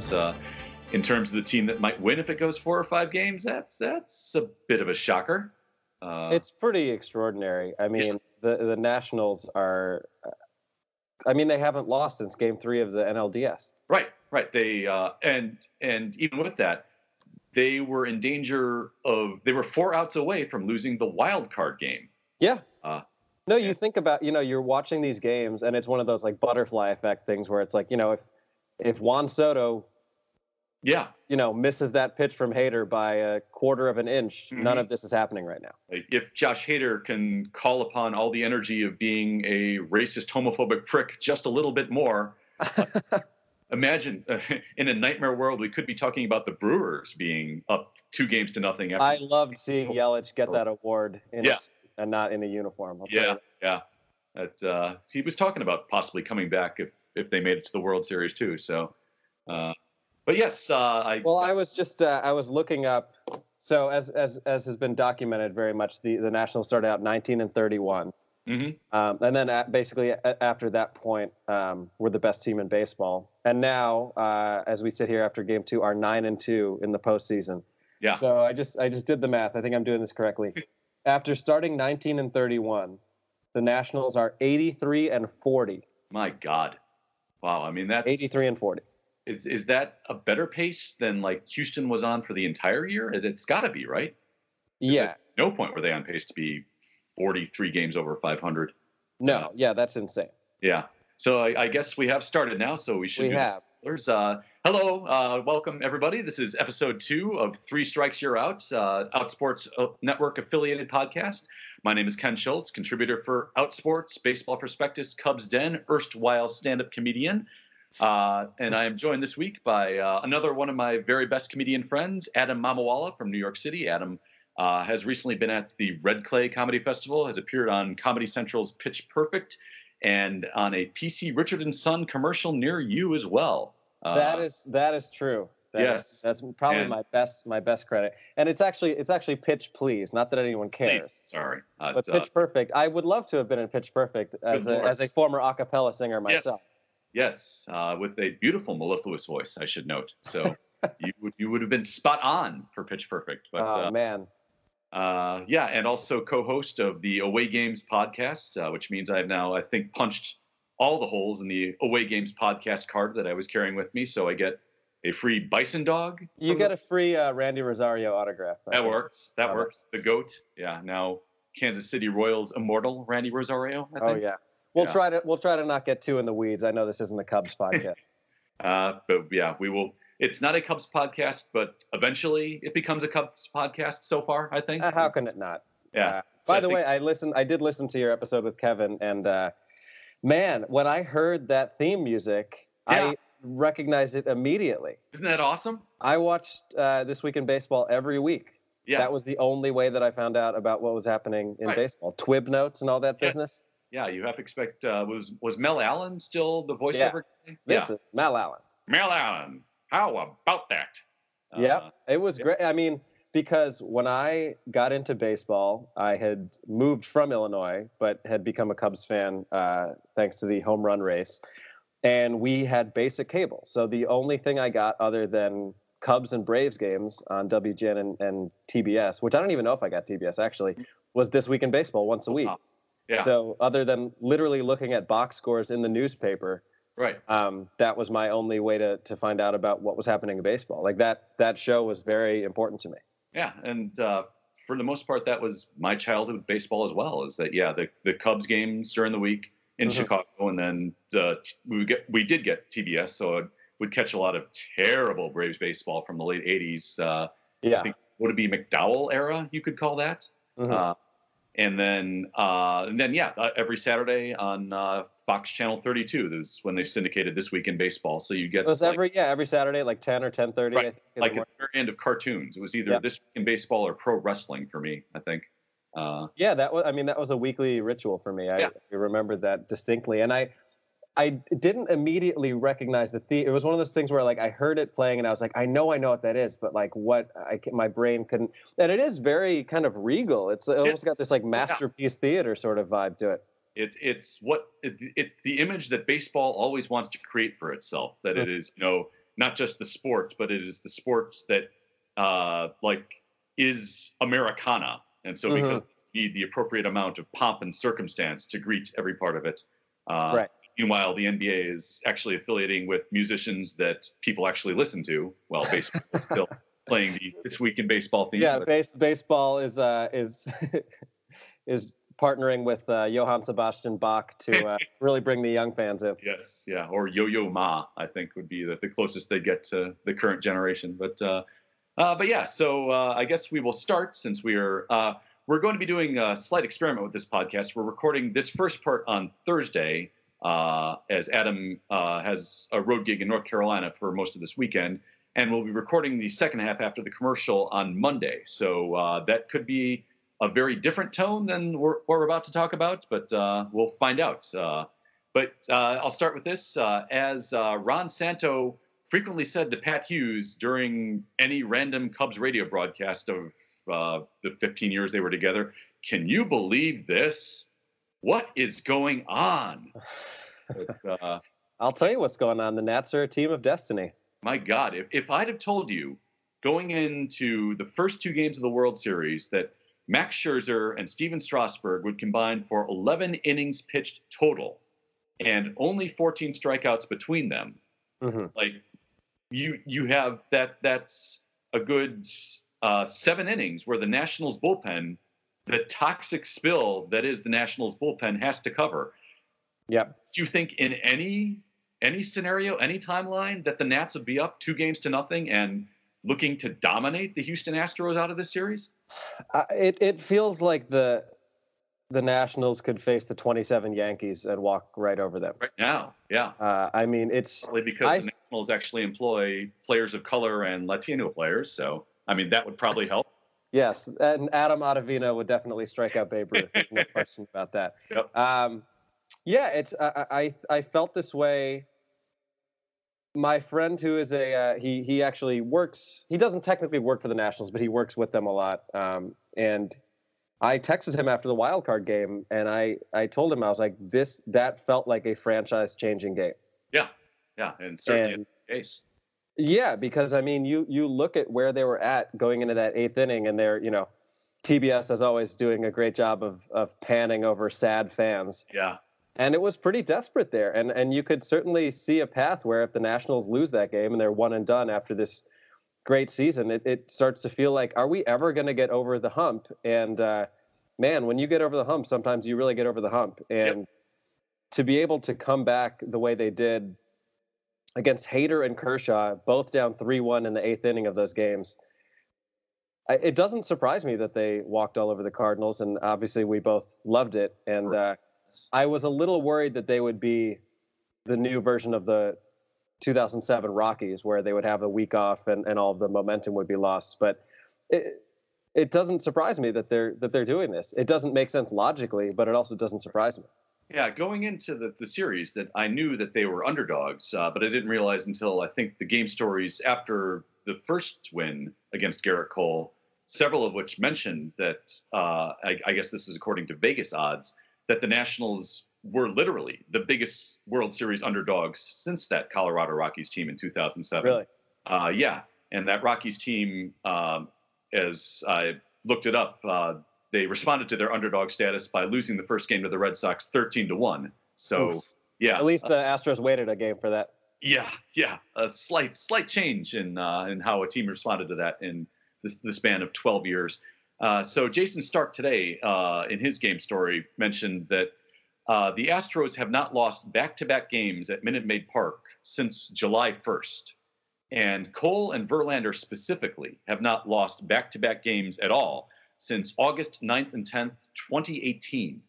four or five games. Uh, in terms of the team that might win if it goes four or five games, that's that's a bit of a shocker. Uh, it's pretty extraordinary. I mean, the the Nationals are. I mean, they haven't lost since Game Three of the NLDS. Right, right. They uh, and and even with that, they were in danger of. They were four outs away from losing the wild card game. Yeah. Uh, no, you think about you know you're watching these games and it's one of those like butterfly effect things where it's like you know if if Juan Soto yeah. You know, misses that pitch from Hader by a quarter of an inch. Mm-hmm. None of this is happening right now. If Josh Hader can call upon all the energy of being a racist, homophobic prick just a little bit more, uh, imagine uh, in a nightmare world, we could be talking about the Brewers being up two games to nothing. After- I loved seeing Yelich get that award in yeah. a, and not in a uniform. I'll yeah, yeah. That, uh, he was talking about possibly coming back if, if they made it to the World Series too. So, uh, but yes, uh, I. Well, I was just uh, I was looking up. So as as as has been documented very much, the the Nationals started out 19 and 31. Mm-hmm. Um, and then at, basically after that point, um, we're the best team in baseball. And now, uh, as we sit here after Game Two, are nine and two in the postseason. Yeah. So I just I just did the math. I think I'm doing this correctly. after starting 19 and 31, the Nationals are 83 and 40. My God. Wow. I mean that's 83 and 40. Is is that a better pace than like Houston was on for the entire year? It's got to be, right? Yeah. no point were they on pace to be 43 games over 500. No, uh, yeah, that's insane. Yeah. So I, I, guess we have started now. So we should. We have. There's Uh, hello, uh, welcome everybody. This is episode two of Three Strikes You're Out, uh, Outsports uh, Network affiliated podcast. My name is Ken Schultz, contributor for Outsports, Baseball Prospectus, Cubs Den, erstwhile stand-up comedian, uh, and I am joined this week by uh, another one of my very best comedian friends, Adam Mamawala from New York City. Adam uh, has recently been at the Red Clay Comedy Festival, has appeared on Comedy Central's Pitch Perfect, and on a PC Richard and Son commercial near you as well. Uh, that is that is true. That yes, is, that's probably and, my best my best credit. And it's actually it's actually Pitch Please, not that anyone cares. Please, sorry, uh, but Pitch Perfect. I would love to have been in Pitch Perfect as a, as a former a cappella singer myself. Yes. Yes, uh, with a beautiful mellifluous voice, I should note. So you would you would have been spot on for Pitch Perfect. But oh uh, man, uh, yeah, and also co-host of the Away Games podcast, uh, which means I've now I think punched all the holes in the Away Games podcast card that I was carrying with me. So I get a free bison dog. You get a free uh, Randy Rosario autograph. that works. That works. The goat. Yeah. Now Kansas City Royals immortal Randy Rosario. Oh yeah. We'll yeah. try to we'll try to not get too in the weeds. I know this isn't a Cubs podcast. uh, but yeah, we will. It's not a Cubs podcast, but eventually it becomes a Cubs podcast. So far, I think. Uh, how can it not? Yeah. Uh, by the think... way, I listened. I did listen to your episode with Kevin, and uh, man, when I heard that theme music, yeah. I recognized it immediately. Isn't that awesome? I watched uh, this week in baseball every week. Yeah. That was the only way that I found out about what was happening in right. baseball. Twib notes and all that yes. business yeah, you have to expect. Uh, was was Mel Allen still the voiceover? Yeah. This yeah. is Mel Allen. Mel Allen. How about that? Yeah, uh, it was great. I mean, because when I got into baseball, I had moved from Illinois, but had become a Cubs fan uh, thanks to the home run race. And we had basic cable. So the only thing I got other than Cubs and Braves games on WGN and, and TBS, which I don't even know if I got TBS actually, was This Week in Baseball once a week. Yeah. So other than literally looking at box scores in the newspaper, right, um, that was my only way to to find out about what was happening in baseball. Like that that show was very important to me. Yeah, and uh, for the most part, that was my childhood baseball as well. Is that yeah the the Cubs games during the week in mm-hmm. Chicago, and then uh, we get we did get TBS, so I would catch a lot of terrible Braves baseball from the late '80s. Uh, yeah, would it be McDowell era? You could call that. Mm-hmm. Uh, and then uh, and then yeah, uh, every Saturday on uh, Fox Channel 32 is when they syndicated this week in baseball. So you get it was like, every yeah every Saturday like 10 or 10:30. Right, like at the very end of cartoons. It was either this week in baseball or pro wrestling for me. I think. Uh, yeah, that was. I mean, that was a weekly ritual for me. I, yeah. I remember that distinctly, and I I didn't immediately recognize the theme. It was one of those things where like I heard it playing and I was like, I know I know what that is, but like what I my brain couldn't. And it is very kind of regal. It's, it almost got this like masterpiece yeah. theater sort of vibe to it. It's it's what it's the image that baseball always wants to create for itself. That it is, you know, not just the sport, but it is the sports that uh, like is Americana. And so because you need the appropriate amount of pomp and circumstance to greet every part of it. Uh, Right. Meanwhile, the NBA is actually affiliating with musicians that people actually listen to. Well, baseball is still playing the this week in baseball theme. Yeah, base, baseball is uh, is is partnering with uh, Johann Sebastian Bach to uh, really bring the young fans in. Yes, yeah, or Yo-Yo Ma, I think would be the, the closest they get to the current generation. But uh, uh, but yeah, so uh, I guess we will start since we are uh, we're going to be doing a slight experiment with this podcast. We're recording this first part on Thursday, uh, as Adam uh, has a road gig in North Carolina for most of this weekend, and we'll be recording the second half after the commercial on Monday. So uh, that could be a very different tone than we're, what we're about to talk about, but uh, we'll find out. Uh, but uh, I'll start with this. Uh, as uh, Ron Santo frequently said to Pat Hughes during any random Cubs radio broadcast of uh, the 15 years they were together, can you believe this? What is going on? But, uh, I'll tell you what's going on. The Nats are a team of destiny. my God, if, if I'd have told you going into the first two games of the World Series that Max Scherzer and Stephen Strasburg would combine for 11 innings pitched total and only 14 strikeouts between them, hmm like you you have that that's a good uh, seven innings where the Nationals bullpen, the toxic spill that is the Nationals bullpen has to cover. Yep. Do you think in any any scenario, any timeline that the Nats would be up two games to nothing and looking to dominate the Houston Astros out of this series? Uh, it it feels like the the Nationals could face the 27 Yankees and walk right over them. Right now, yeah. Uh, I mean, it's Partly because I the Nationals actually employ players of color and Latino players, so I mean that would probably help. yes, and Adam Ottavino would definitely strike out Babe Ruth. No question about that. Yep. Um, yeah, it's I, I I felt this way. My friend, who is a uh, he he actually works. He doesn't technically work for the Nationals, but he works with them a lot. Um, and I texted him after the wild card game, and I I told him I was like, this that felt like a franchise changing game. Yeah, Yeah, and certainly And- the case. Yeah, because I mean, you you look at where they were at going into that eighth inning, and they're you know, TBS is always doing a great job of of panning over sad fans, Yeah, and it was pretty desperate there, and and you could certainly see a path where if the Nationals lose that game and they're one and done after this great season, it it starts to feel like, are we ever going to get over the hump? And uh, man, when you get over the hump, sometimes you really get over the hump, and to be able to come back the way they did against Hader and Kershaw, both down 3 1 in the eighth inning of those games. I, it doesn't surprise me that they walked all over the Cardinals, and obviously we both loved it. And uh, I was a little worried that they would be the new version of the 2007 Rockies, where they would have a week off and, and all the momentum would be lost. But it, it doesn't surprise me that they're that they're doing this. It doesn't make sense logically, but it also doesn't surprise me. Yeah, going into the, the series, that I knew that they were underdogs, uh, but I didn't realize until I think the game stories after the first win against Gerrit Cole, several of which mentioned that uh, I, I guess this is according to Vegas odds that the Nationals were literally the biggest World Series underdogs since that Colorado Rockies team in 2007. Really? Uh, yeah, and that Rockies team, um, as I looked it up, uh, they responded to their underdog status by losing the first game to the Red Sox 13 to one. So Oof. yeah, At least the Astros waited a game for that. yeah, yeah, a slight slight change in uh, in how a team responded to that in the, the span of 12 years. Uh, so Jayson Stark today, uh, in his game story, mentioned that uh, the Astros have not lost back-to-back games at Minute Maid Park since July 1st, and Cole and Verlander specifically have not lost back-to-back games at all since August 9th and 10th, 2018.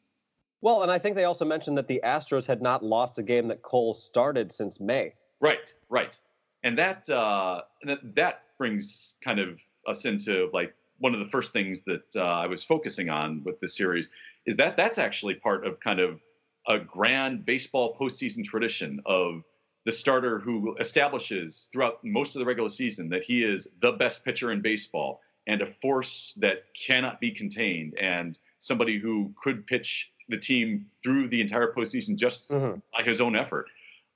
Well, and I think they also mentioned that the Astros had not lost a game that Cole started since May. Right, right, and that uh, that that brings kind of us into like one of the first things that uh, I was focusing on with this series is that that's actually part of kind of a grand baseball postseason tradition of the starter who establishes throughout most of the regular season that he is the best pitcher in baseball and a force that cannot be contained and somebody who could pitch the team through the entire postseason just Mhm. by his own effort.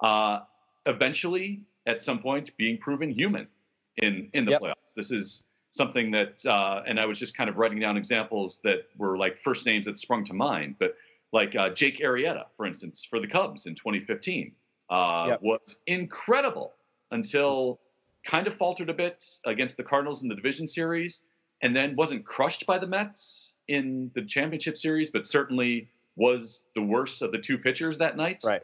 Uh, eventually, at some point, being proven human in in the Yep. playoffs. This is something that, uh, and I was just kind of writing down examples that were like first names that sprung to mind, but like uh, Jake Arrieta, for instance, for the Cubs in 2015, uh, Yep. was incredible until kind of faltered a bit against the Cardinals in the division series, and then wasn't crushed by the Mets in the championship series, but certainly was the worst of the two pitchers that night. Right.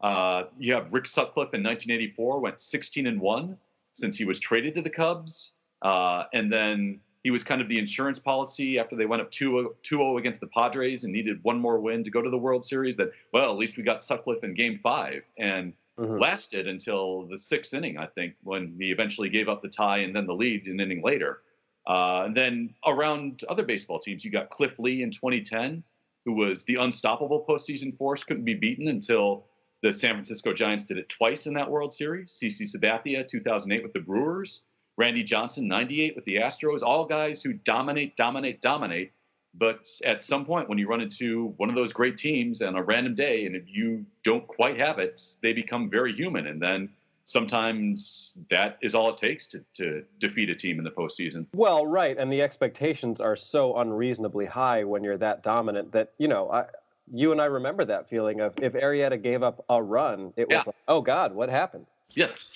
Uh, you have Rick Sutcliffe in 1984 went 16 and one since he was traded to the Cubs, uh, and then he was kind of the insurance policy after they went up 2-0 against the Padres and needed one more win to go to the World Series. That well, at least we got Sutcliffe in Game Five, and Mhm. lasted until the sixth inning, I think, when he eventually gave up the tie and then the lead an inning later. Uh, and then around other baseball teams, you got Cliff Lee in 2010, who was the unstoppable postseason force, couldn't be beaten until the San Francisco Giants did it twice in that World Series. CC Sabathia, 2008 with the Brewers. Randy Johnson, 98 with the Astros. All guys who dominate, dominate, dominate. But at some point, when you run into one of those great teams on a random day, and if you don't quite have it, they become very human. And then sometimes that is all it takes to, to defeat a team in the postseason. Well, right, and the expectations are so unreasonably high when you're that dominant that you know, I, you and I remember that feeling of if Arrieta gave up a run, it was Yeah. like, oh God, what happened? Yes,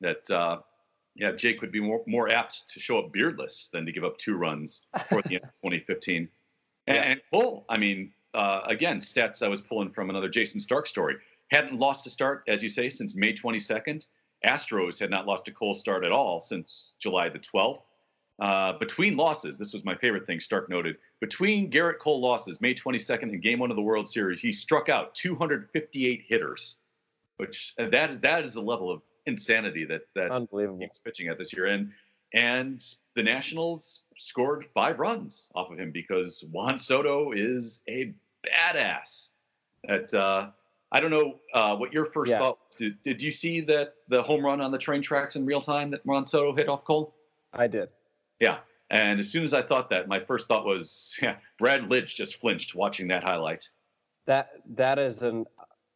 that uh, yeah, Jake would be more, more apt to show up beardless than to give up two runs for the end of 2015. And, Yeah. and Cole, I mean, uh, again, stats I was pulling from another Jayson Stark story. Hadn't lost a start, as you say, since May 22nd. Astros had not lost a Cole start at all since July the 12th. Uh, between losses, this was my favorite thing Stark noted. Between Gerrit Cole losses, May 22nd and Game One of the World Series, he struck out 258 hitters, which uh, that is that is the level of insanity that that Unbelievable. he's pitching at this year. And and the Nationals scored five runs off of him because Juan Soto is a badass. At uh, I don't know uh, what your first Yeah. thought. Was. Did, did you see that the home run on the train tracks in real time that Juan Soto hit off Cole? I did. Yeah. And as soon as I thought that, my first thought was, yeah, Brad Lidge just flinched watching that highlight. That that is an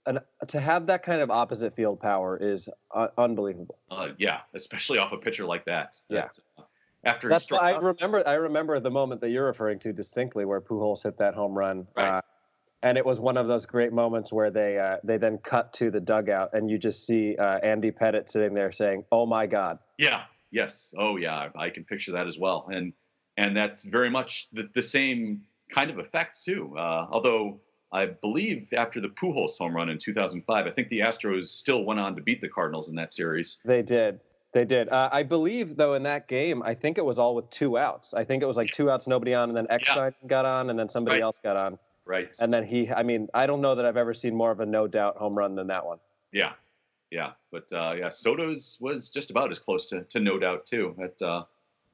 an to have that kind of opposite field power is uh, unbelievable. Uh, yeah, especially off a pitcher like that. Yeah. Uh, after That's struck I remember. I remember the moment that you're referring to distinctly, where Pujols hit that home run, Right. uh, and it was one of those great moments where they uh, they then cut to the dugout, and you just see uh, Andy Pettitte sitting there saying, "Oh my God." Yeah. Yes. Oh, yeah. I can picture that as well, and and that's very much the, the same kind of effect too. Uh, although I believe after the Pujols home run in 2005, I think the Astros still went on to beat the Cardinals in that series. They did. They did. Uh, I believe, though, in that game, I think it was all with two outs. I think it was like two outs, nobody on, and then Eckstein got on, and then somebody Right. else got on. Right. And then he, I mean, I don't know that I've ever seen more of a no doubt home run than that one. Yeah. Yeah. But uh, yeah, Soto's was just about as close to, to no doubt too. It, uh,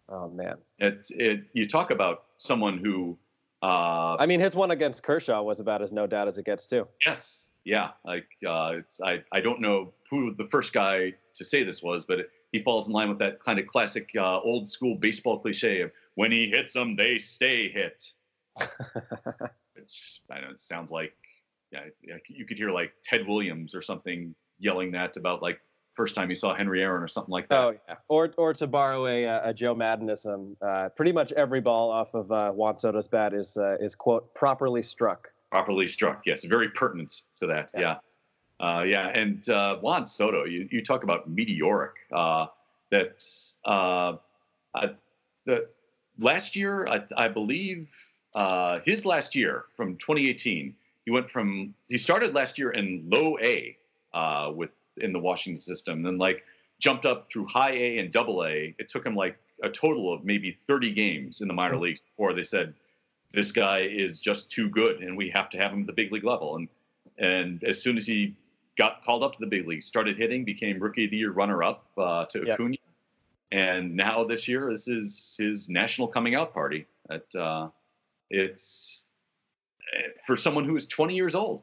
Oh, man. it, it, you talk about someone who, uh, I mean, his one against Kershaw was about as no doubt as it gets, too. Yes. Yeah. Like uh, it's I I don't know who the first guy to say this was, but it, he falls in line with that kind of classic uh, old school baseball cliche of when he hits them, they stay hit. Which I know it sounds like yeah, you could hear like Ted Williams or something yelling that about like first time you saw Henry Aaron or something like that. Oh, yeah. Or, or to borrow a, uh, a Joe Maddonism, uh, pretty much every ball off of uh, Juan Soto's bat is, uh, is, quote, properly struck. properly struck. Yes, very pertinent to that. Yeah. Yeah, uh, yeah. And uh, Juan Soto, you, you talk about meteoric. Uh, that uh, I, the last year, I, I believe uh, his last year from 2018, he went from he started last year in low A uh, with in the Washington system, then like jumped up through high A and double A. It took him like a total of maybe 30 games in the minor leagues before they said this guy is just too good and we have to have him at the big league level. And and as soon as he got called up to the big leagues, started hitting, became rookie of the year runner up uh, to Yep. Acuna, and now this year this is his national coming out party. At uh, it's eh, for someone who is 20 years old.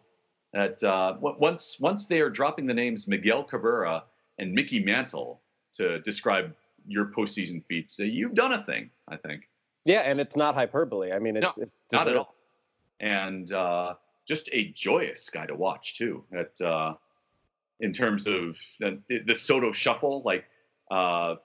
At uh, once once they are dropping the names Miguel Cabrera and Mickey Mantle to describe your postseason feats, uh, you've done a thing. I think. Yeah, and it's not hyperbole. I mean, it's, it's Not at all. And uh, just a joyous guy to watch too. At uh, in terms of the, the Soto shuffle, like uh,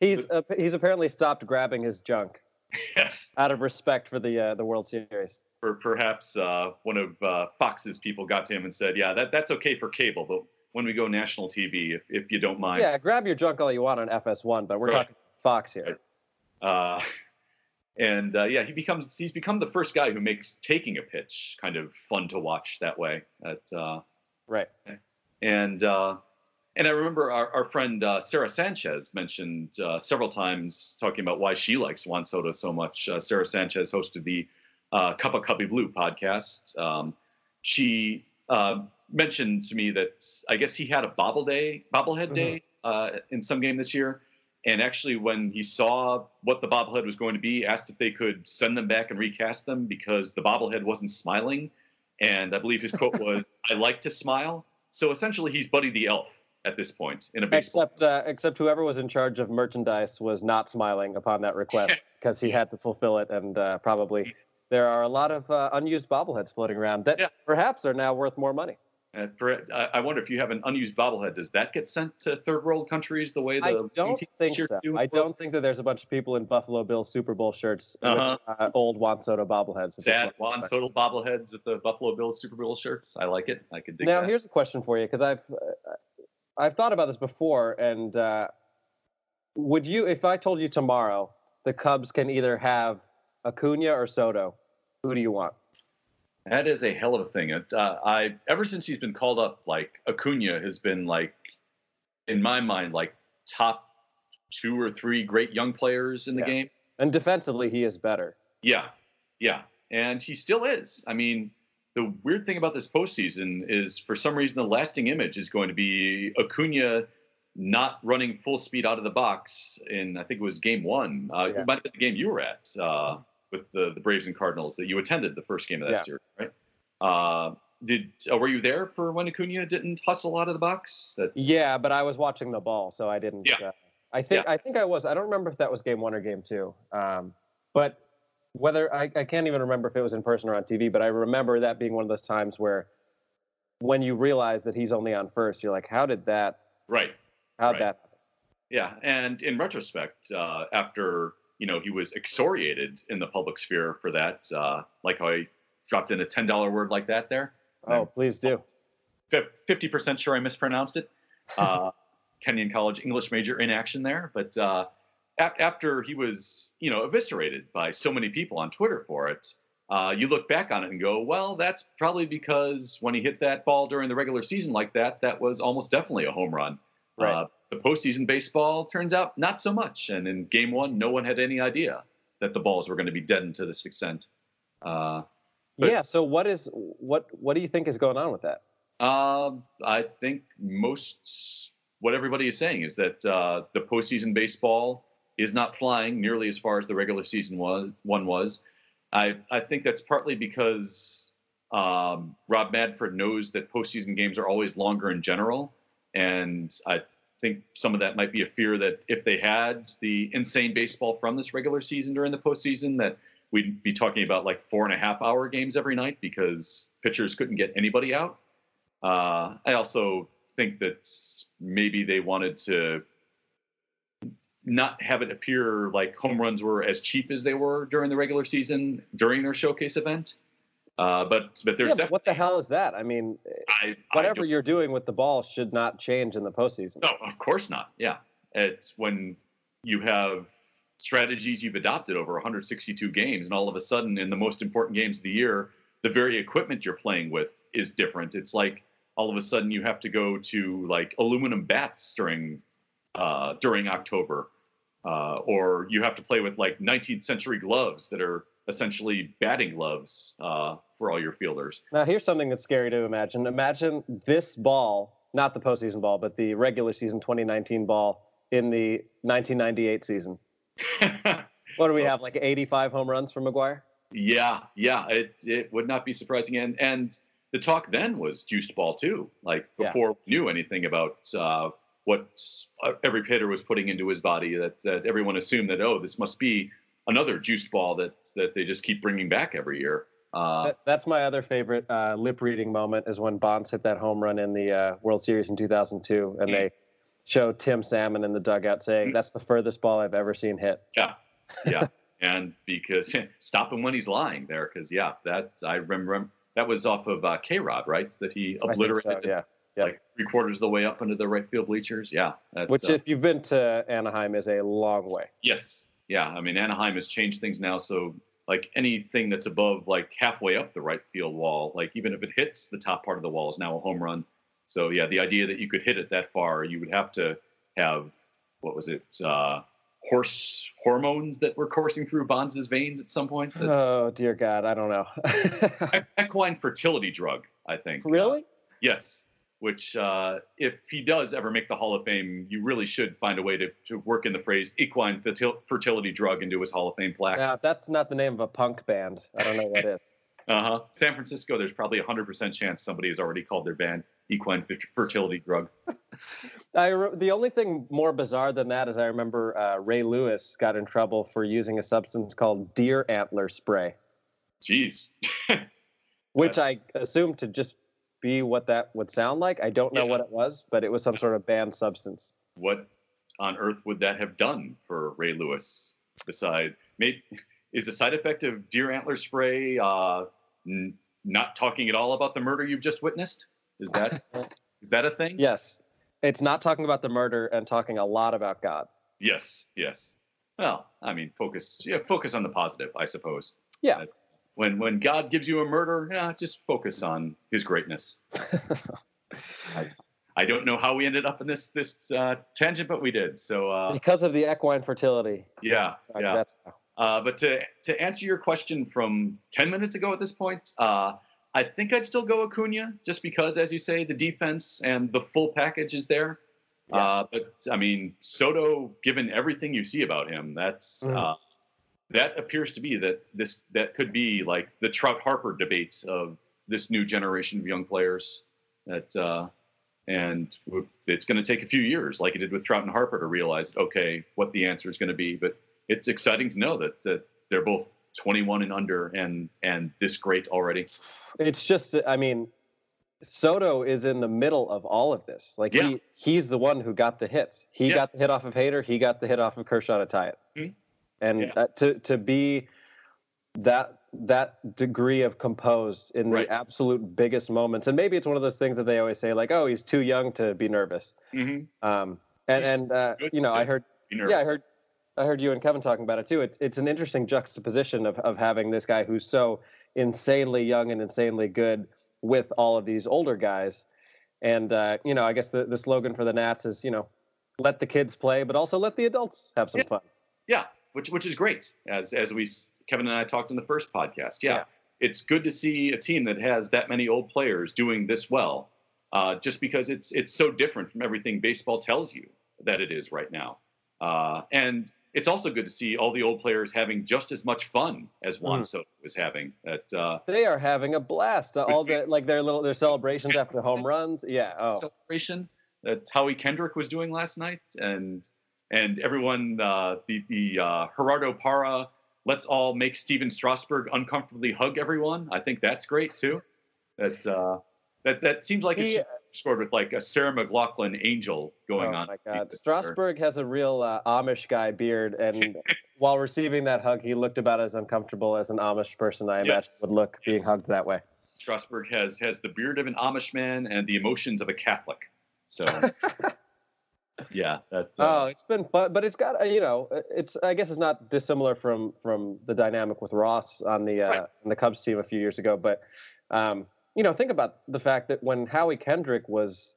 he's uh, he's apparently stopped grabbing his junk. Yes. Out of respect for the uh, the World Series. Or perhaps uh, one of uh, Fox's people got to him and said, "Yeah, that that's okay for cable, but when we go national TV, if if you don't mind." Yeah, grab your junk all you want on FS1, but we're right. talking Fox here. Uh, and uh, yeah, he becomes he's become the first guy who makes taking a pitch kind of fun to watch that way. At, uh, right. And uh, and I remember our, our friend uh, Sarah Sanchez mentioned uh, several times talking about why she likes Juan Soto so much. Uh, Sarah Sanchez hosted the uh, Cuppa Cubby Blue podcast. Um, she uh, mentioned to me that I guess he had a bobble day, bobblehead mm-hmm. day uh, in some game this year. And actually, when he saw what the bobblehead was going to be, asked if they could send them back and recast them because the bobblehead wasn't smiling. And I believe his quote was, "I like to smile." So essentially, he's Buddy the Elf at this point in a baseball. Except, uh, except whoever was in charge of merchandise was not smiling upon that request because he had to fulfill it, and uh, probably there are a lot of uh, unused bobbleheads floating around that yeah. perhaps are now worth more money. And for, I wonder if you have an unused bobblehead, does that get sent to third world countries the way the I don't think so. I don't think that there's a bunch of people in Buffalo Bills Super Bowl shirts uh-huh. with uh, old Juan Soto bobbleheads. Sad Juan Soto bobbleheads at the Buffalo Bills Super Bowl shirts. I like it. I could dig it. now, that. here's a question for you because I've uh, I've thought about this before, and uh, would you, if I told you tomorrow the Cubs can either have Acuna or Soto, who do you want? That is a hell of a thing. uh, I ever since he's been called up, like Acuna has been like, in my mind, like top two or three great young players in the yeah. game. And defensively, he is better. Yeah, yeah, and he still is. I mean, the weird thing about this postseason is for some reason the lasting image is going to be Acuna not running full speed out of the box in I think it was game one. Uh, yeah. It might have been the game you were at uh, with the, the Braves and Cardinals that you attended the first game of that yeah. series, right? Uh, did uh, were you there for when Acuna didn't hustle out of the box? That's... Yeah, but I was watching the ball, so I didn't. Yeah. Uh, I think yeah. I think I was. I don't remember if that was game one or game two. Um, but whether I, I can't even remember if it was in person or on TV, but I remember that being one of those times where when you realize that he's only on first, you're like, how did that? Right. How'd right. that? Yeah, and in retrospect, uh, after you know he was excoriated in the public sphere for that, uh, like how I dropped in a ten dollar word like that there. Oh, please do. Fifty percent sure I mispronounced it. Uh, Kenyon College English major in action there, but uh, after he was, you know, eviscerated by so many people on Twitter for it, uh, you look back on it and go, well, that's probably because when he hit that ball during the regular season like that, that was almost definitely a home run. Right. Uh, the postseason baseball turns out not so much. And in game one, no one had any idea that the balls were going to be deadened to this extent. Uh, but, yeah. So what is what what do you think is going on with that? Uh, I think most what everybody is saying is that uh, the postseason baseball is not flying nearly as far as the regular season was, one was. I, I think that's partly because um, Rob Manfred knows that postseason games are always longer in general. And I think some of that might be a fear that if they had the insane baseball from this regular season during the postseason, that we'd be talking about like four and a half hour games every night because pitchers couldn't get anybody out. Uh, I also think that maybe they wanted to not have it appear like home runs were as cheap as they were during the regular season during their showcase event. Uh, but but there's yeah, but what the hell is that? I mean, I, whatever I you're doing with the ball should not change in the postseason. No, of course not. Yeah, it's when you have strategies you've adopted over 162 games, and all of a sudden, in the most important games of the year, the very equipment you're playing with is different. It's like all of a sudden you have to go to like aluminum bats during uh, during October, uh, or you have to play with like 19th century gloves that are essentially batting gloves uh, for all your fielders. Now, here's something that's scary to imagine. Imagine this ball, not the postseason ball, but the regular season 2019 ball in the 1998 season. what do we have? Like 85 home runs from McGwire? Yeah, yeah. It it would not be surprising, and and the talk then was juiced ball too. Like before yeah. we knew anything about uh, what uh, every hitter was putting into his body. That that everyone assumed that oh, this must be another juiced ball that that they just keep bringing back every year. Uh, That, that's my other favorite uh, lip reading moment is when Bonds hit that home run in the uh, World Series in 2002, and Mm. they show Tim Salmon in the dugout saying, Mm. "That's the furthest ball I've ever seen hit." yeah, yeah, and because stop him when he's lying there, because yeah, that I remember that was off of uh, K Rod, right? That he think so, obliterated yeah. yeah. like three quarters of the way up into the right field bleachers. Yeah, Which, uh, if you've been to Anaheim, is a long way. Yes. Yeah. I mean, Anaheim has changed things now. So, like anything that's above like halfway up the right field wall, like even if it hits the top part of the wall, is now a home run. So, yeah, the idea that you could hit it that far, you would have to have what was it? Uh, horse hormones that were coursing through Bonds' veins at some point. So, Oh dear God, I don't know. equine fertility drug, I think. really? Yes. Which, uh, if he does ever make the Hall of Fame, you really should find a way to, to work in the phrase equine fertility drug into his Hall of Fame plaque. Now, if that's not the name of a punk band, I don't know what is. Uh huh. San Francisco, there's probably a 100% chance somebody has already called their band equine fertility drug. I re- the only thing more bizarre than that is I remember uh, Ray Lewis got in trouble for using a substance called deer antler spray, Jeez. which I assume to just be what that would sound like. I don't know Yeah. what it was, but it was some sort of banned substance. what on earth would that have done for Ray Lewis? Beside, made, is the side effect of deer antler spray uh, n- not talking at all about the murder you've just witnessed? Is that is that a thing? Yes, it's not talking about the murder and talking a lot about God. Yes. Yes. Well, I mean, focus. Yeah, focus on the positive, I suppose. Yeah. When when God gives you a murder, yeah, just focus on His greatness. I don't know how we ended up in this this uh, tangent, but we did. So uh, because of the equine fertility. yeah, Like, yeah. Uh, but to to answer your question from ten minutes ago at this point, uh, I think I'd still go Acuna just because, as you say, the defense and the full package is there. Yeah. Uh, but I mean, Soto, given everything you see about him, that's Mhm. That appears to be that this that could be like the Trout Harper debate of this new generation of young players. That uh, and it's going to take a few years, like it did with Trout and Harper, to realize okay what the answer is going to be. But it's exciting to know that that they're both 21 and under and and this great already. it's just i mean soto is in the middle of all of this like Yeah. he he's the one who got the hits he Yeah. got the hit off of Hader he got the hit off of kershaw to tie it Mhm. And Yeah. that, to to be that that degree of composed in the absolute biggest moments and maybe it's one of those things that they always say like oh he's too young to be nervous Mm-hmm. um and He's and uh, you know i heard yeah, I heard. I heard you and Kevin talking about it too. It's it's an interesting juxtaposition of of having this guy who's so insanely young and insanely good with all of these older guys, and uh, you know, I guess the the slogan for the Nats is you know, let the kids play, but also let the adults have some Yeah. fun. Yeah, which which is great. As as we Kevin and I talked in the first podcast. Yeah, Yeah. it's good to see a team that has that many old players doing this well. Uh, just because it's it's so different from everything baseball tells you that it is right now, uh, and it's also good to see all the old players having just as much fun as Juan Mhm. Soto is having. At uh, They are having a blast. All the like their little their celebrations after home runs. Yeah. Oh. celebration that Howie Kendrick was doing last night, and and everyone uh, the the uh, Gerardo Parra let's all make Stephen Strasburg uncomfortably hug everyone. I think that's great too. That uh, that that seems like He- it's scored with like a Sarah McLachlan angel going oh on. my God, Strasburg has a real uh, Amish guy beard, and while receiving that hug, he looked about as uncomfortable as an Amish person I imagine would look being hugged that way. Strasburg has has the beard of an Amish man and the emotions of a Catholic. So yeah, that. Oh, Uh, it's been fun, but it's got uh, you know, it's I guess it's not dissimilar from from the dynamic with Ross on the uh, Right. on the Cubs team a few years ago. But um, you know, think about the fact that when Howie Kendrick was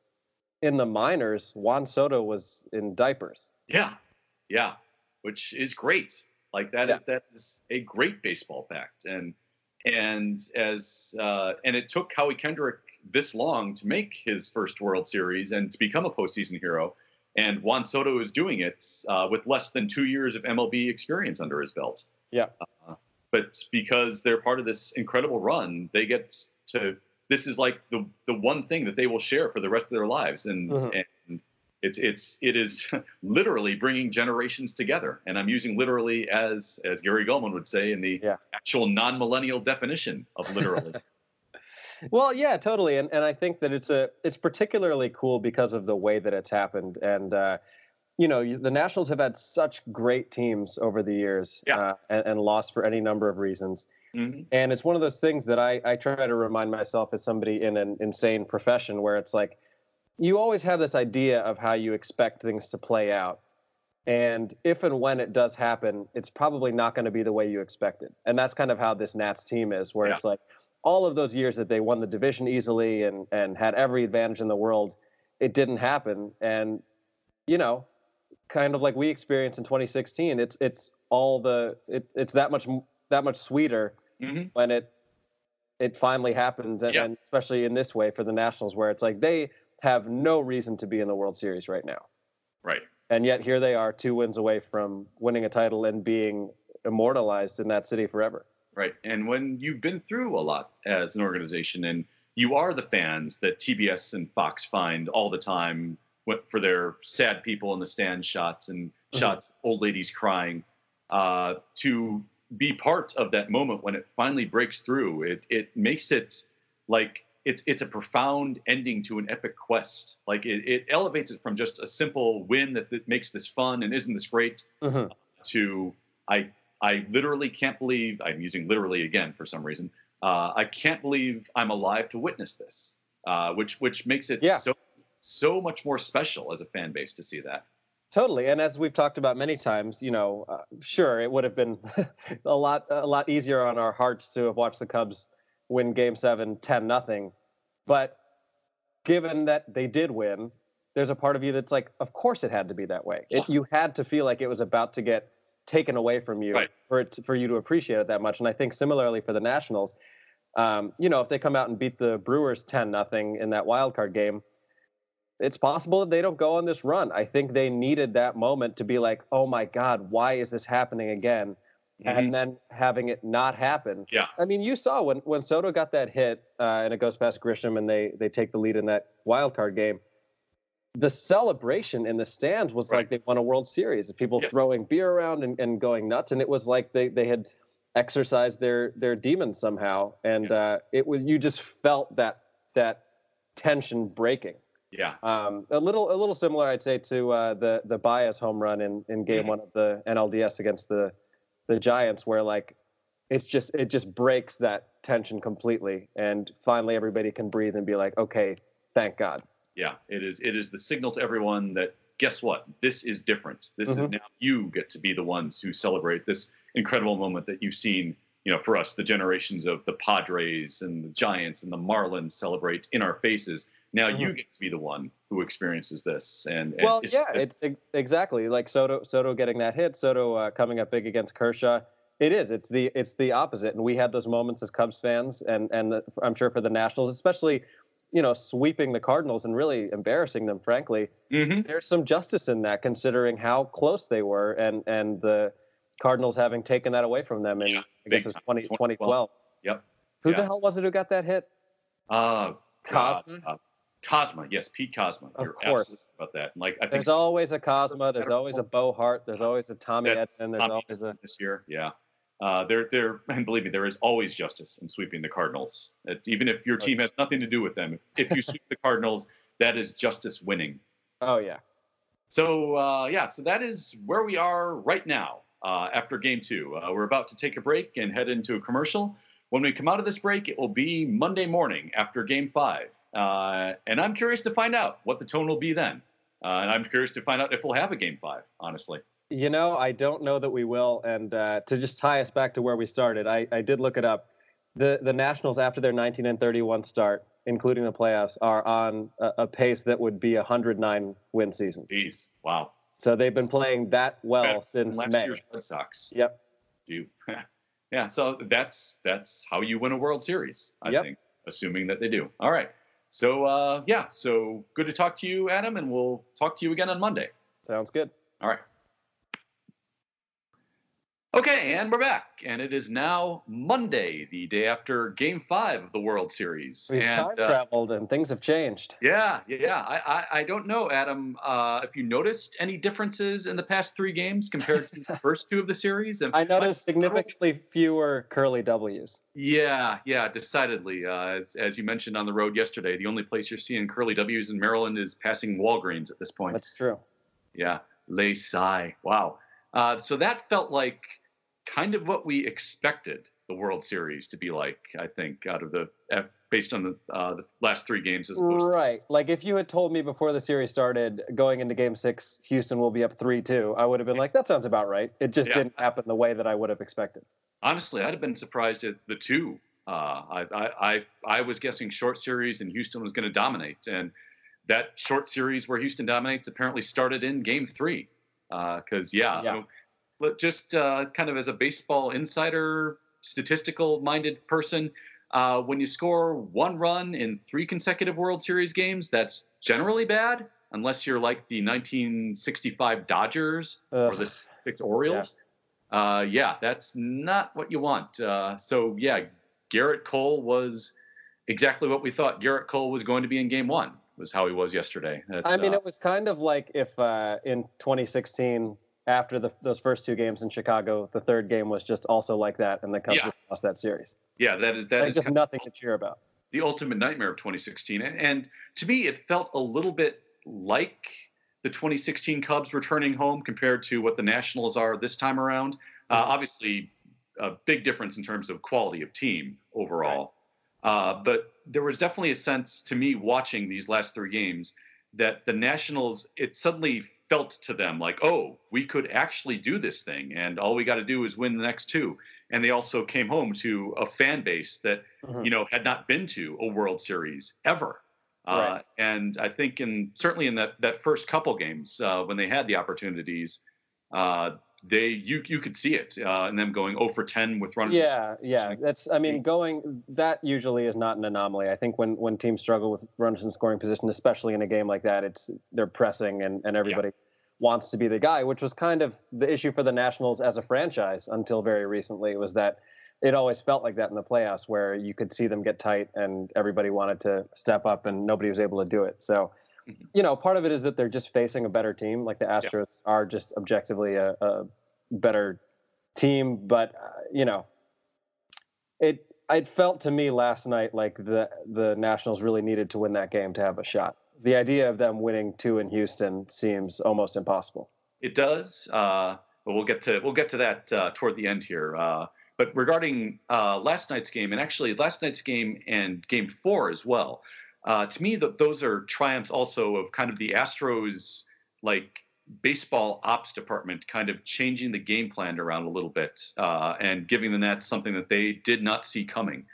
in the minors, Juan Soto was in diapers. Yeah, yeah, which is great. Like that, Yeah. that is a great baseball fact, and and as uh, and it took Howie Kendrick this long to make his first World Series and to become a postseason hero, and Juan Soto is doing it uh, with less than two years of MLB experience under his belt. Yeah. Uh, but because they're part of this incredible run, they get to. This is like the the one thing that they will share for the rest of their lives, and Mhm. and it's it's it is literally bringing generations together, and I'm using literally as as Gary Gulman would say in the Yeah. actual non-millennial definition of literally. Well, yeah, totally, and and I think that it's a it's particularly cool because of the way that it's happened, and uh, you know the Nationals have had such great teams over the years, Yeah. uh, and, and lost for any number of reasons, Mhm. and it's one of those things that I I try to remind myself as somebody in an insane profession where it's like you always have this idea of how you expect things to play out. And if and when it does happen, it's probably not going to be the way you expected. And that's kind of how this Nats team is, where Yeah. it's like all of those years that they won the division easily and and had every advantage in the world, it didn't happen. And you know, kind of like we experienced in 2016, it's it's all the it, it's that much that much sweeter Mhm. when it it finally happens, and, Yeah. and especially in this way for the Nationals, where it's like they have no reason to be in the World Series right now Right. and yet here they are two wins away from winning a title and being immortalized in that city forever Right. And when you've been through a lot as an organization and you are the fans that TBS and Fox find all the time for their sad people in the stand shots and Mhm. shots, old ladies crying, uh, to be part of that moment when it finally breaks through, it, it makes it like it's, it's a profound ending to an epic quest. Like it, it elevates it from just a simple win that, that makes this fun and isn't this great mm-hmm. to I I literally can't believe I'm using literally again for some reason. Uh, I can't believe I'm alive to witness this, uh, which which makes it Yeah. so so much more special as a fan base to see that. totally and as we've talked about many times you know uh, sure it would have been a lot a lot easier on our hearts to have watched the cubs win game 7 10 nothing but given that they did win there's a part of you that's like of course it had to be that way it, you had to feel like it was about to get taken away from you Right. for it to, for you to appreciate it that much and i think similarly for the nationals um, you know if they come out and beat the brewers 10 nothing in that wild card game it's possible that they don't go on this run i think they needed that moment to be like oh my god why is this happening again and then having it not happen. Mm-hmm. Yeah. I mean, you saw when when Soto got that hit uh, and it goes past Grisham and they they take the lead in that wild card game. The celebration in the stands was Right. like they won a World Series. People Yes. throwing beer around and, and going nuts, and it was like they they had exercised their their demons somehow, and uh, it was you just felt that that tension breaking. yeah, Um, a little, a little similar, I'd say, to uh, the the Baez home run in, in Game Mhm. One of the NLDS against the the Giants, where like it's just it just breaks that tension completely, and finally everybody can breathe and be like, okay, thank God. Yeah. It is it is the signal to everyone that guess what? This is different. This is Mhm. now you get to be the ones who celebrate this incredible moment that you've seen. You know, for us, the generations of the Padres and the Giants and the Marlins celebrate in our faces. Now you get to be the one who experiences this. And, and well, yeah, it's ex- exactly like Soto Soto getting that hit, Soto uh, coming up big against Kershaw. It is. It's the it's the opposite, and we had those moments as Cubs fans, and and the, I'm sure for the Nationals, especially, you know, sweeping the Cardinals and really embarrassing them, frankly. Mhm. there's some justice in that considering how close they were and and the Cardinals having taken that away from them in Yeah, I guess big it was time. 20, 2012. Yep. Who Yeah. the hell was it who got that hit? Uh, God, Kozma? uh, Kozma, yes, Pete Kozma. Of You're course. absolutely about that. And like I think There's always a Kozma, there's always a Bo Hart, there's always a Tommy That's Edman, there's Tommy always a this year, yeah. Uh, there, there, and believe me, there is always justice in sweeping the Cardinals. It, even if your team has nothing to do with them, if you sweep the Cardinals, that is justice winning. Oh yeah. So uh, yeah, so that is where we are right now uh, after Game Two. Uh, we're about to take a break and head into a commercial. When we come out of this break, it will be Monday morning after Game Five, uh, and I'm curious to find out what the tone will be then. Uh, and I'm curious to find out if we'll have a Game Five. Honestly, You know, I don't know that we will. And uh, to just tie us back to where we started, I, I did look it up. The the Nationals after their 19 and 31 start, including the playoffs, are on a, a pace that would be a 109 win season. jeez, wow. So they've been playing that well Better since last May. year's Red Sox. Yep. Do yeah. So that's that's how you win a World Series. I Yep. think, assuming that they do. All right. So uh, yeah. So good to talk to you, Adam, and we'll talk to you again on Monday. Sounds good. All right. Okay, and we're back, and it is now Monday, the day after Game Five of the World Series. We've and, time uh, traveled, and things have changed. Yeah, yeah. I, I, I don't know, Adam, uh, if you noticed any differences in the past three games compared to the first two of the series. And I noticed significantly fewer curly W's. Yeah, yeah, decidedly. Uh, as, as you mentioned on the road yesterday, the only place you're seeing curly W's in Maryland is passing Walgreens at this point. That's true. Yeah, lay sigh. Wow. Uh, so that felt like kind of what we expected the World Series to be like. I think out of the based on the, uh, the last three games as opposed right. Like if you had told me before the series started, going into Game Six, Houston will be up three two, I would have been like, that sounds about right. It just yeah. didn't happen the way that I would have expected. Honestly, I'd have been surprised at the two. Uh, I, I, I I was guessing short series and Houston was going to dominate, and that short series where Houston dominates apparently started in Game Three. Because uh, yeah. yeah just uh, kind of as a baseball insider, statistical minded person, uh, when you score one run in three consecutive World Series games, that's generally bad, unless you're like the 1965 Dodgers Ugh. or the Orioles. Yeah. Uh, yeah. that's not what you want. Uh, so, yeah, Gerrit Cole was exactly what we thought Gerrit Cole was going to be in game one, was how he was yesterday. I mean, uh, it was kind of like if uh, in 2016 after the, those first two games in Chicago, the third game was just also like that, and the Cubs yeah. just lost that series. Yeah, that is that like is just nothing to cheer about. The ultimate nightmare of 2016, and, and to me, it felt a little bit like the 2016 Cubs returning home compared to what the Nationals are this time around. Uh, mm-hmm. obviously, a big difference in terms of quality of team overall. Right. Uh, but there was definitely a sense to me watching these last three games that the Nationals, it suddenly felt to them like, oh, we could actually do this thing, and all we got to do is win the next two. And they also came home to a fan base that mm-hmm. you know had not been to a World Series ever. Uh, right. Uh, and I think in certainly in that that first couple games uh, when they had the opportunities, uh, they you you could see it uh, and them going 0 for 10 with runners. Yeah, yeah. That's I mean going that usually is not an anomaly. I think when when teams struggle with runners in scoring position, especially in a game like that, it's they're pressing and and everybody. Yeah. Wants to be the guy, which was kind of the issue for the Nationals as a franchise until very recently. Was that it always felt like that in the playoffs, where you could see them get tight and everybody wanted to step up and nobody was able to do it. So, mm-hmm. you know, part of it is that they're just facing a better team. Like the Astros yeah. are just objectively a, a better team, but uh, you know, it it felt to me last night like the the Nationals really needed to win that game to have a shot. The idea of them winning two in Houston seems almost impossible. It does, uh, but we'll get to we'll get to that uh, toward the end here. Uh, but regarding uh, last night's game, and actually last night's game and Game Four as well, uh, to me, that those are triumphs also of kind of the Astros like baseball ops department kind of changing the game plan around a little bit uh, and giving the Nats something that they did not see coming.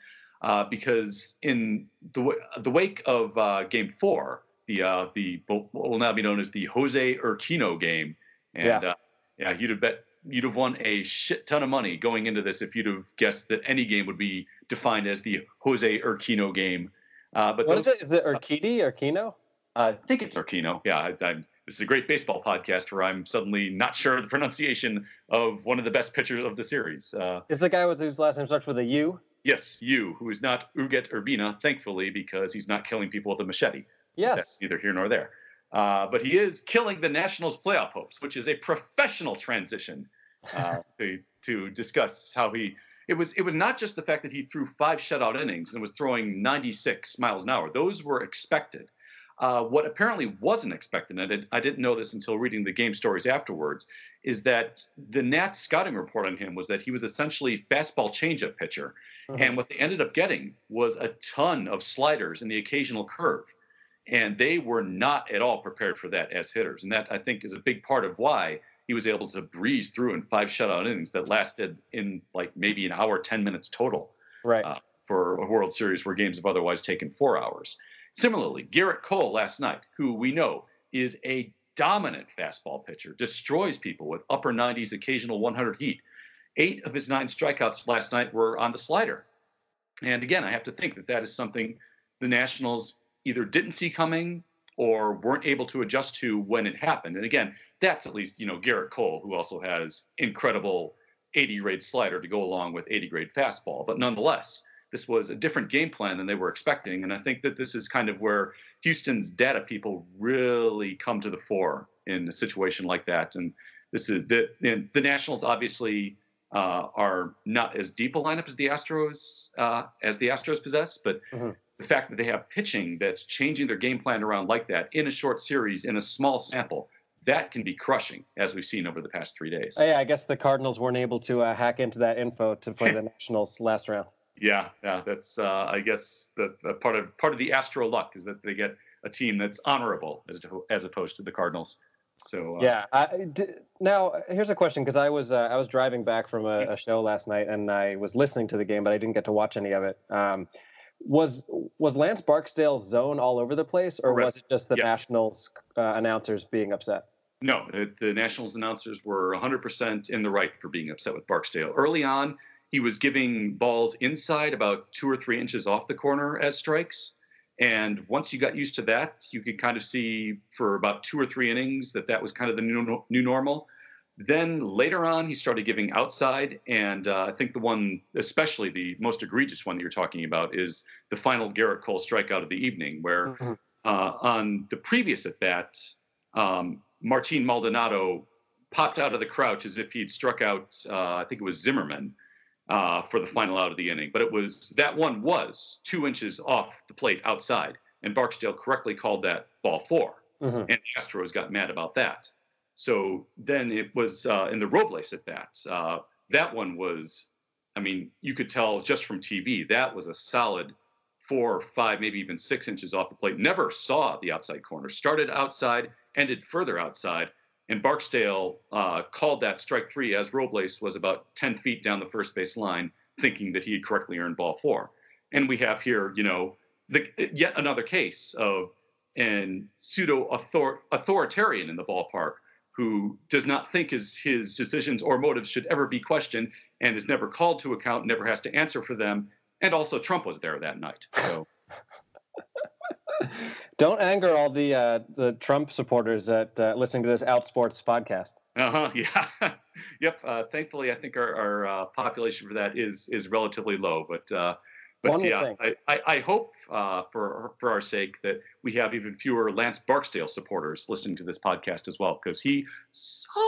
Because in the the wake of Game Four, the uh, the what will now be known as the Jose Urquino game, and yeah. Uh, yeah, you'd have bet you'd have won a shit ton of money going into this if you'd have guessed that any game would be defined as the Jose Urquino game. Uh, but what those, is it? Is it Urquidy? Urquiano? I think it's Urquino. Yeah, I, I'm this is a great baseball podcast where I'm suddenly not sure the pronunciation of one of the best pitchers of the series. Uh, is the guy with whose last name starts with a U? Yes, you, who is not Ugueth Urbina, thankfully, because he's not killing people with a machete. Yes. That's neither here nor there. Uh, but he is killing the Nationals playoff hopes, which is a professional transition uh, to, to discuss how he. It was it was not just the fact that he threw five shutout innings and was throwing 96 miles an hour; those were expected. Uh, what apparently wasn't expected, and I didn't know this until reading the game stories afterwards, is that the Nats scouting report on him was that he was essentially fastball changeup pitcher, uh-huh. and what they ended up getting was a ton of sliders and the occasional curve, and they were not at all prepared for that as hitters, and that I think is a big part of why he was able to breeze through in five shutout innings that lasted in like maybe an hour, ten minutes total, right? Uh, for a World Series where games have otherwise taken four hours. Similarly, Gerrit Cole last night, who we know is a dominant fastball pitcher, destroys people with upper 90s, occasional 100 heat. Eight of his nine strikeouts last night were on the slider. And again, I have to think that that is something the Nationals either didn't see coming or weren't able to adjust to when it happened. And again, that's at least, you know, Gerrit Cole, who also has incredible 80 grade slider to go along with 80 grade fastball. But nonetheless, this was a different game plan than they were expecting. And I think that this is kind of where Houston's data people really come to the fore in a situation like that. And this is the the Nationals obviously uh, are not as deep a lineup as the Astros uh, as the Astros possess, but mm-hmm. The fact that they have pitching that's changing their game plan around like that in a short series in a small sample that can be crushing, as we've seen over the past three days. Oh, yeah, I guess the Cardinals weren't able to uh, hack into that info to play the Nationals last round. Yeah, yeah, that's uh, I guess the, the, part of part of the Astro luck is that they get a team that's honorable as to, as opposed to the Cardinals. So uh, yeah. I, d- now here's a question because I was uh, I was driving back from a, a, show last night and I was listening to the game, but I didn't get to watch any of it. Um, was was Lance Barksdale's zone all over the place, or Correct. was it just the yes. Nationals uh, announcers being upset? No, the, the Nationals announcers were 100% in the right for being upset with Barksdale. Early on, he was giving balls inside about two or three inches off the corner as strikes. And once you got used to that, you could kind of see for about two or three innings that that was kind of the new, new normal. Then later on, he started giving outside, and uh, I think the one, especially the most egregious one that you're talking about, is the final Gerrit Cole strikeout of the evening, where mm-hmm. uh, on the previous at bat, um, Martin Maldonado popped out of the crouch as if he'd struck out, uh, I think it was Zimmerman, uh, for the final out of the inning. But it was that one was two inches off the plate outside, and Barksdale correctly called that ball 4 mm-hmm. and the Astros got mad about that. So then it was uh, in the Robles at that. Uh, that one was, I mean, you could tell just from TV that was a solid four, or five, maybe even six inches off the plate. Never saw the outside corner. Started outside, ended further outside, and Barksdale uh, called that strike three as Robles was about 10 feet down the first base line, thinking that he had correctly earned ball four. And we have here, you know, the, yet another case of an pseudo authoritarian in the ballpark who does not think his, his decisions or motives should ever be questioned and is never called to account, never has to answer for them. And also, Trump was there that night. So. Don't anger all the uh, the Trump supporters that uh, listening to this Outsports podcast. Uh huh. Yeah. yep. Uh, thankfully, I think our, our uh, population for that is is relatively low. But uh, but One yeah, I, I, I, hope uh, for for our sake that we have even fewer Lance Barksdale supporters listening to this podcast as well because he sucked.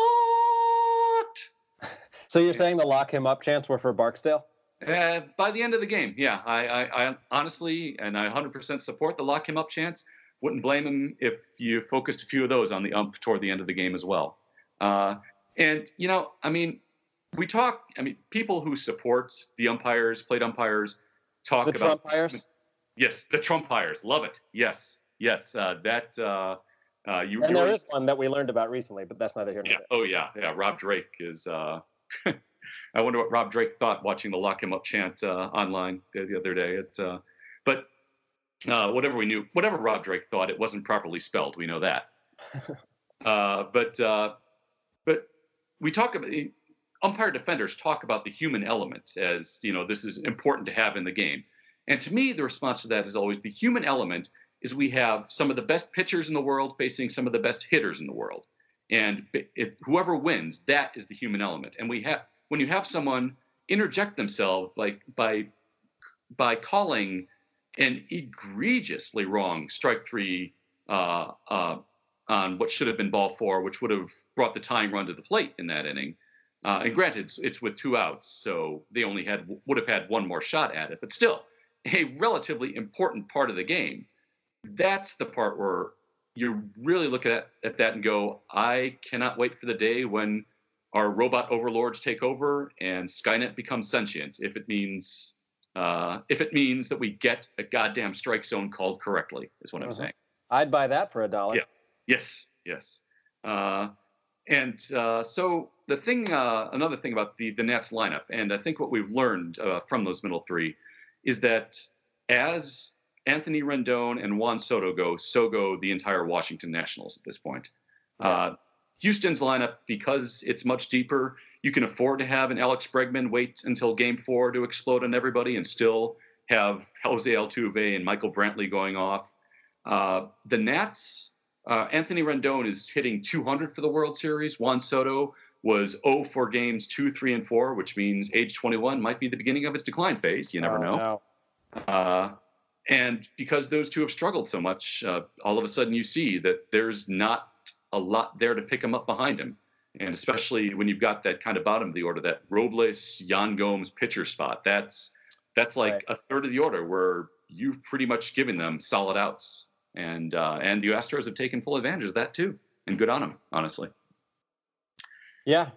So you're saying the lock him up chants were for Barksdale? Uh, by the end of the game, yeah, I, I, I, honestly and I 100% support the lock him up chants. Wouldn't blame him if you focused a few of those on the ump toward the end of the game as well. Uh, and you know, I mean, we talk. I mean, people who support the umpires, plate umpires, talk the about Trumpires. Yes, the Trumpires. Love it. Yes, yes. Uh, that uh, uh, you. And there is one that we learned about recently, but that's neither here nor yeah. there. Oh yeah, yeah. Rob Drake is. Uh, I wonder what Rob Drake thought watching the lock him up chant uh, online the, the, other day. It, uh, but uh, whatever we knew, whatever Rob Drake thought, it wasn't properly spelled. We know that. Uh, but uh, but we talk about umpire defenders talk about the human element as you know this is important to have in the game. And to me, the response to that is always the human element is we have some of the best pitchers in the world facing some of the best hitters in the world. And if, whoever wins, that is the human element. And we have when you have someone interject themselves like by by calling an egregiously wrong strike three uh, uh, on what should have been ball four, which would have brought the tying run to the plate in that inning. Uh, and granted, it's, it's, with two outs, so they only had would have had one more shot at it, but still a relatively important part of the game. That's the part where you really look at, at that and go, I cannot wait for the day when our robot overlords take over and Skynet becomes sentient if it means uh, if it means that we get a goddamn strike zone called correctly is what uh-huh. I'm saying. I'd buy that for a dollar. Yeah. Yes. Yes. Uh, and uh, so the thing, uh, another thing about the the Nats lineup, and I think what we've learned uh, from those middle three is that as Anthony Rendon and Juan Soto go, so go the entire Washington Nationals at this point. Uh, Houston's lineup, because it's much deeper, you can afford to have an Alex Bregman wait until game four to explode on everybody and still have Jose Altuve and Michael Brantley going off. Uh, the Nats, uh, Anthony Rendon is hitting 200 for the World Series. Juan Soto was 0 for games two, three, and four, which means age 21 might be the beginning of its decline phase. You never Oh, know. no. Uh, and because those two have struggled so much, uh, all of a sudden you see that there's not a lot there to pick them up behind him. And especially when you've got that kind of bottom of the order, that Robles, Yan Gomes pitcher spot, that's that's like Right. a third of the order where you've pretty much given them solid outs. And uh, and the Astros have taken full advantage of that too. And good on them, honestly. Yeah,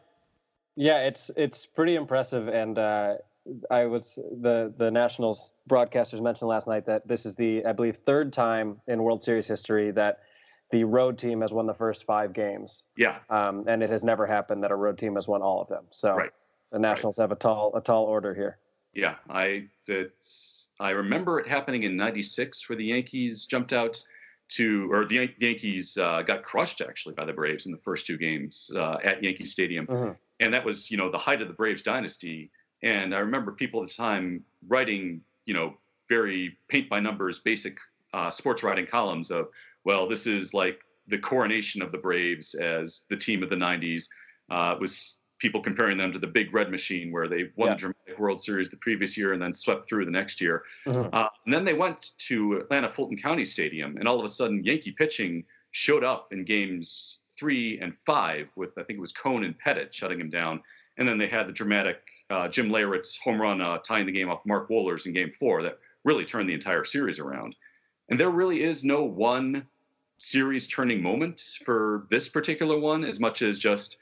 yeah, it's it's pretty impressive, and uh, I was the the Nationals broadcasters mentioned last night that this is the I believe third time in World Series history that the road team has won the first five games, Yeah, um, and it has never happened that a road team has won all of them. So Right. the Nationals have a tall a tall order here. Yeah, I it's I remember it happening in '96 where the Yankees jumped out to, or the Yankees uh, got crushed actually by the Braves in the first two games uh, at Yankee Stadium, Mhm. and that was you know the height of the Braves dynasty. And I remember people at the time writing you know very paint by numbers, basic uh, sports writing columns of well, this is like the coronation of the Braves as the team of the '90s. Uh, was people comparing them to the Big Red Machine, where they won Yeah. World Series the previous year and then swept through the next year. Mhm. Uh, and then they went to Atlanta Fulton County Stadium, and all of a sudden, Yankee pitching showed up in games three and five with I think it was Cone and Pettitte shutting him down, and then they had the dramatic uh, Jim Leyritz home run uh, tying the game off Mark Wohlers in Game Four that really turned the entire series around. And there really is no one series turning moment for this particular one, as much as just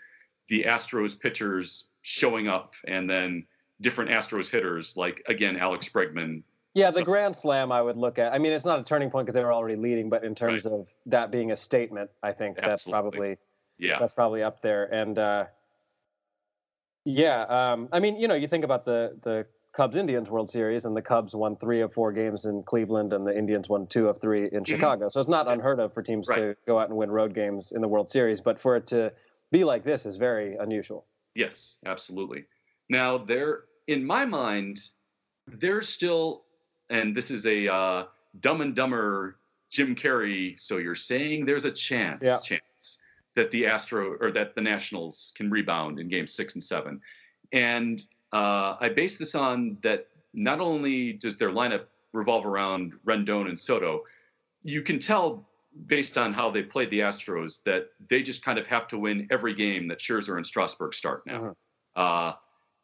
the Astros pitchers showing up and then different Astros hitters, like again Alex Bregman. Yeah, the So- Grand Slam I would look at. I mean, it's not a turning point because they were already leading, but in terms of that being a statement, I think that's probably Yeah, that's probably up there. And uh, yeah, um, I mean, you know, you think about the the Cubs Indians World Series, and the Cubs won three of four games in Cleveland, and the Indians won two of three in Chicago. So it's not unheard of for teams to Mm-hmm. Go out and win road games in the World Series, but for it to be like this is very unusual. yes, absolutely. Now there, in my mind, there's still, and this is a uh, Dumb and Dumber Jim Carrey. So you're saying there's a chance, Yeah. chance that the Astro or that the Nationals can rebound in Game Six and Seven, and uh, I base this on that. Not only does their lineup revolve around Rendon and Soto, you can tell based on how they played the Astros that they just kind of have to win every game that Scherzer and Strasburg start now. Mhm. Uh,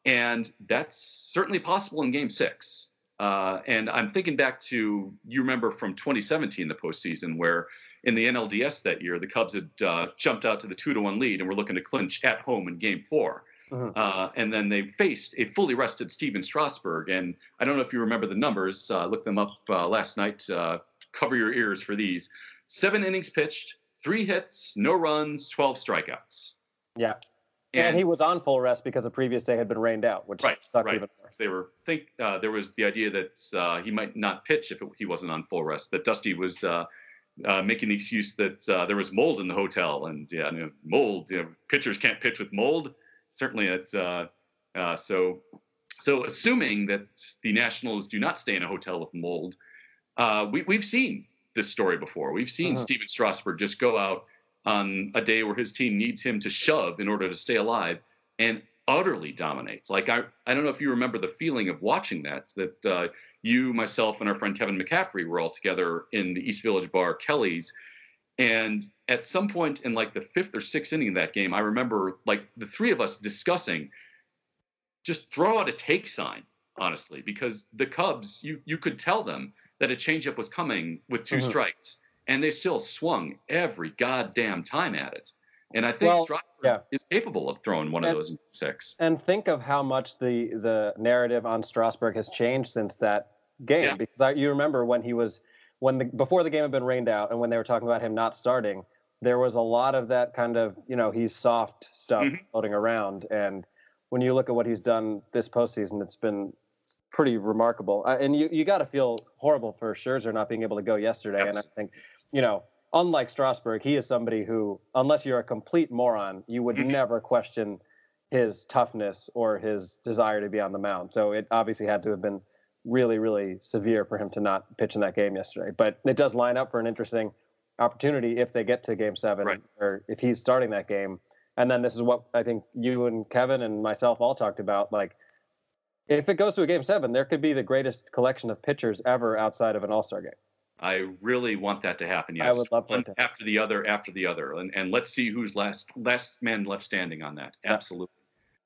and that's certainly possible in game six. Uh, and I'm thinking back to, you remember from 2017, the postseason, where in the NLDS that year, the Cubs had uh, jumped out to the two to one lead and were looking to clinch at home in game 4 Mhm. Uh, and then they faced a fully rested Stephen Strasburg. And I don't know if you remember the numbers, uh, look them up uh, last night. Uh, cover your ears for these. Seven innings pitched, three hits, no runs, 12 strikeouts. Yeah. And, he was on full rest because the previous day had been rained out, which Right, sucked right. even more. they were think uh, there was the idea that uh, he might not pitch if it, he wasn't on full rest. That Dusty was uh, uh, making the excuse that uh, there was mold in the hotel, and yeah, you know, mold. You know, pitchers can't pitch with mold. Certainly, it's uh, uh, so. So, assuming that the Nationals do not stay in a hotel with mold, uh, we, we've seen this story before. We've seen Mhm. Stephen Strasburg just go out on a day where his team needs him to shove in order to stay alive and utterly dominates. Like I, I don't know if you remember the feeling of watching that. That uh, you, myself, and our friend Kevin McCaffrey were all together in the East Village bar, Kelly's, and at some point in like the fifth or sixth inning of that game, I remember like the three of us discussing, just throw out a take sign, honestly, because the Cubs, you you could tell them that a changeup was coming with 2 Mhm. strikes, and they still swung every goddamn time at it. And I think Well, Strasburg yeah. is capable of throwing one of those in six. And think of how much the the narrative on Strasburg has changed since that game. Yeah. Because I, you remember when he was when the before the game had been rained out, and when they were talking about him not starting, there was a lot of that kind of you know he's soft stuff Mhm. floating around. And when you look at what he's done this postseason, it's been pretty remarkable. Uh, and you you got to feel horrible for Scherzer not being able to go yesterday. And I think you know. Unlike Strasburg, he is somebody who, unless you're a complete moron, you would Mhm. never question his toughness or his desire to be on the mound. So it obviously had to have been really, really severe for him to not pitch in that game yesterday. But it does line up for an interesting opportunity if they get to game seven Right. or if he's starting that game And then this is what I think you and Kevin and myself all talked about. Like, if it goes to a game seven, there could be the greatest collection of pitchers ever outside of an All Star game. I really want that to happen. Yeah, I would love one that. after the other, after the other, and and let's see who's last last man left standing on that. Absolutely.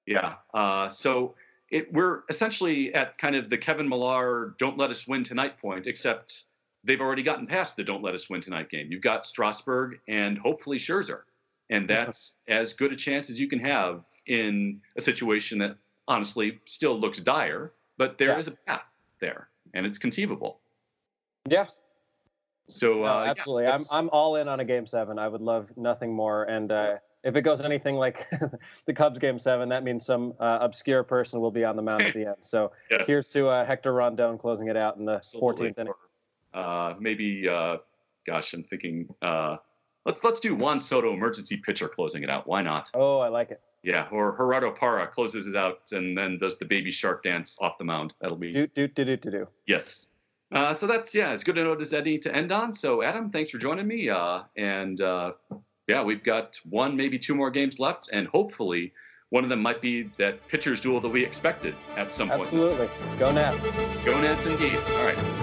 Yeah. Uh, so it we're essentially at kind of the Kevin Millar "Don't let us win tonight" point, except they've already gotten past the "Don't let us win tonight" game. You've got Strasburg and hopefully Scherzer, and that's as good a chance as you can have in a situation that honestly still looks dire, but there is Yeah. a path there, and it's conceivable. Yes, So no, uh, yeah, absolutely. I'm I'm all in on a game seven. I would love nothing more. And uh, if it goes anything like the Cubs game seven, that means some uh, obscure person will be on the mound at the end. So yes. here's to uh, Hector Rondon closing it out in the Absolutely. 14th inning. Uh, maybe, uh, gosh, I'm thinking. Uh, let's let's do Juan Soto, emergency pitcher, closing it out. Why not? Oh, I like it. Yeah, or Gerardo Parra closes it out and then does the baby shark dance off the mound. That'll be Do do do do do do. yes. Uh, so that's yeah, it's good to note as Eddie to end on. So Adam, thanks for joining me. Uh, and uh, yeah, we've got one, maybe two more games left, and hopefully one of them might be that pitchers duel that we expected at some point. Absolutely. Go Nats. Go Nats indeed. All right. Thanks, my friend.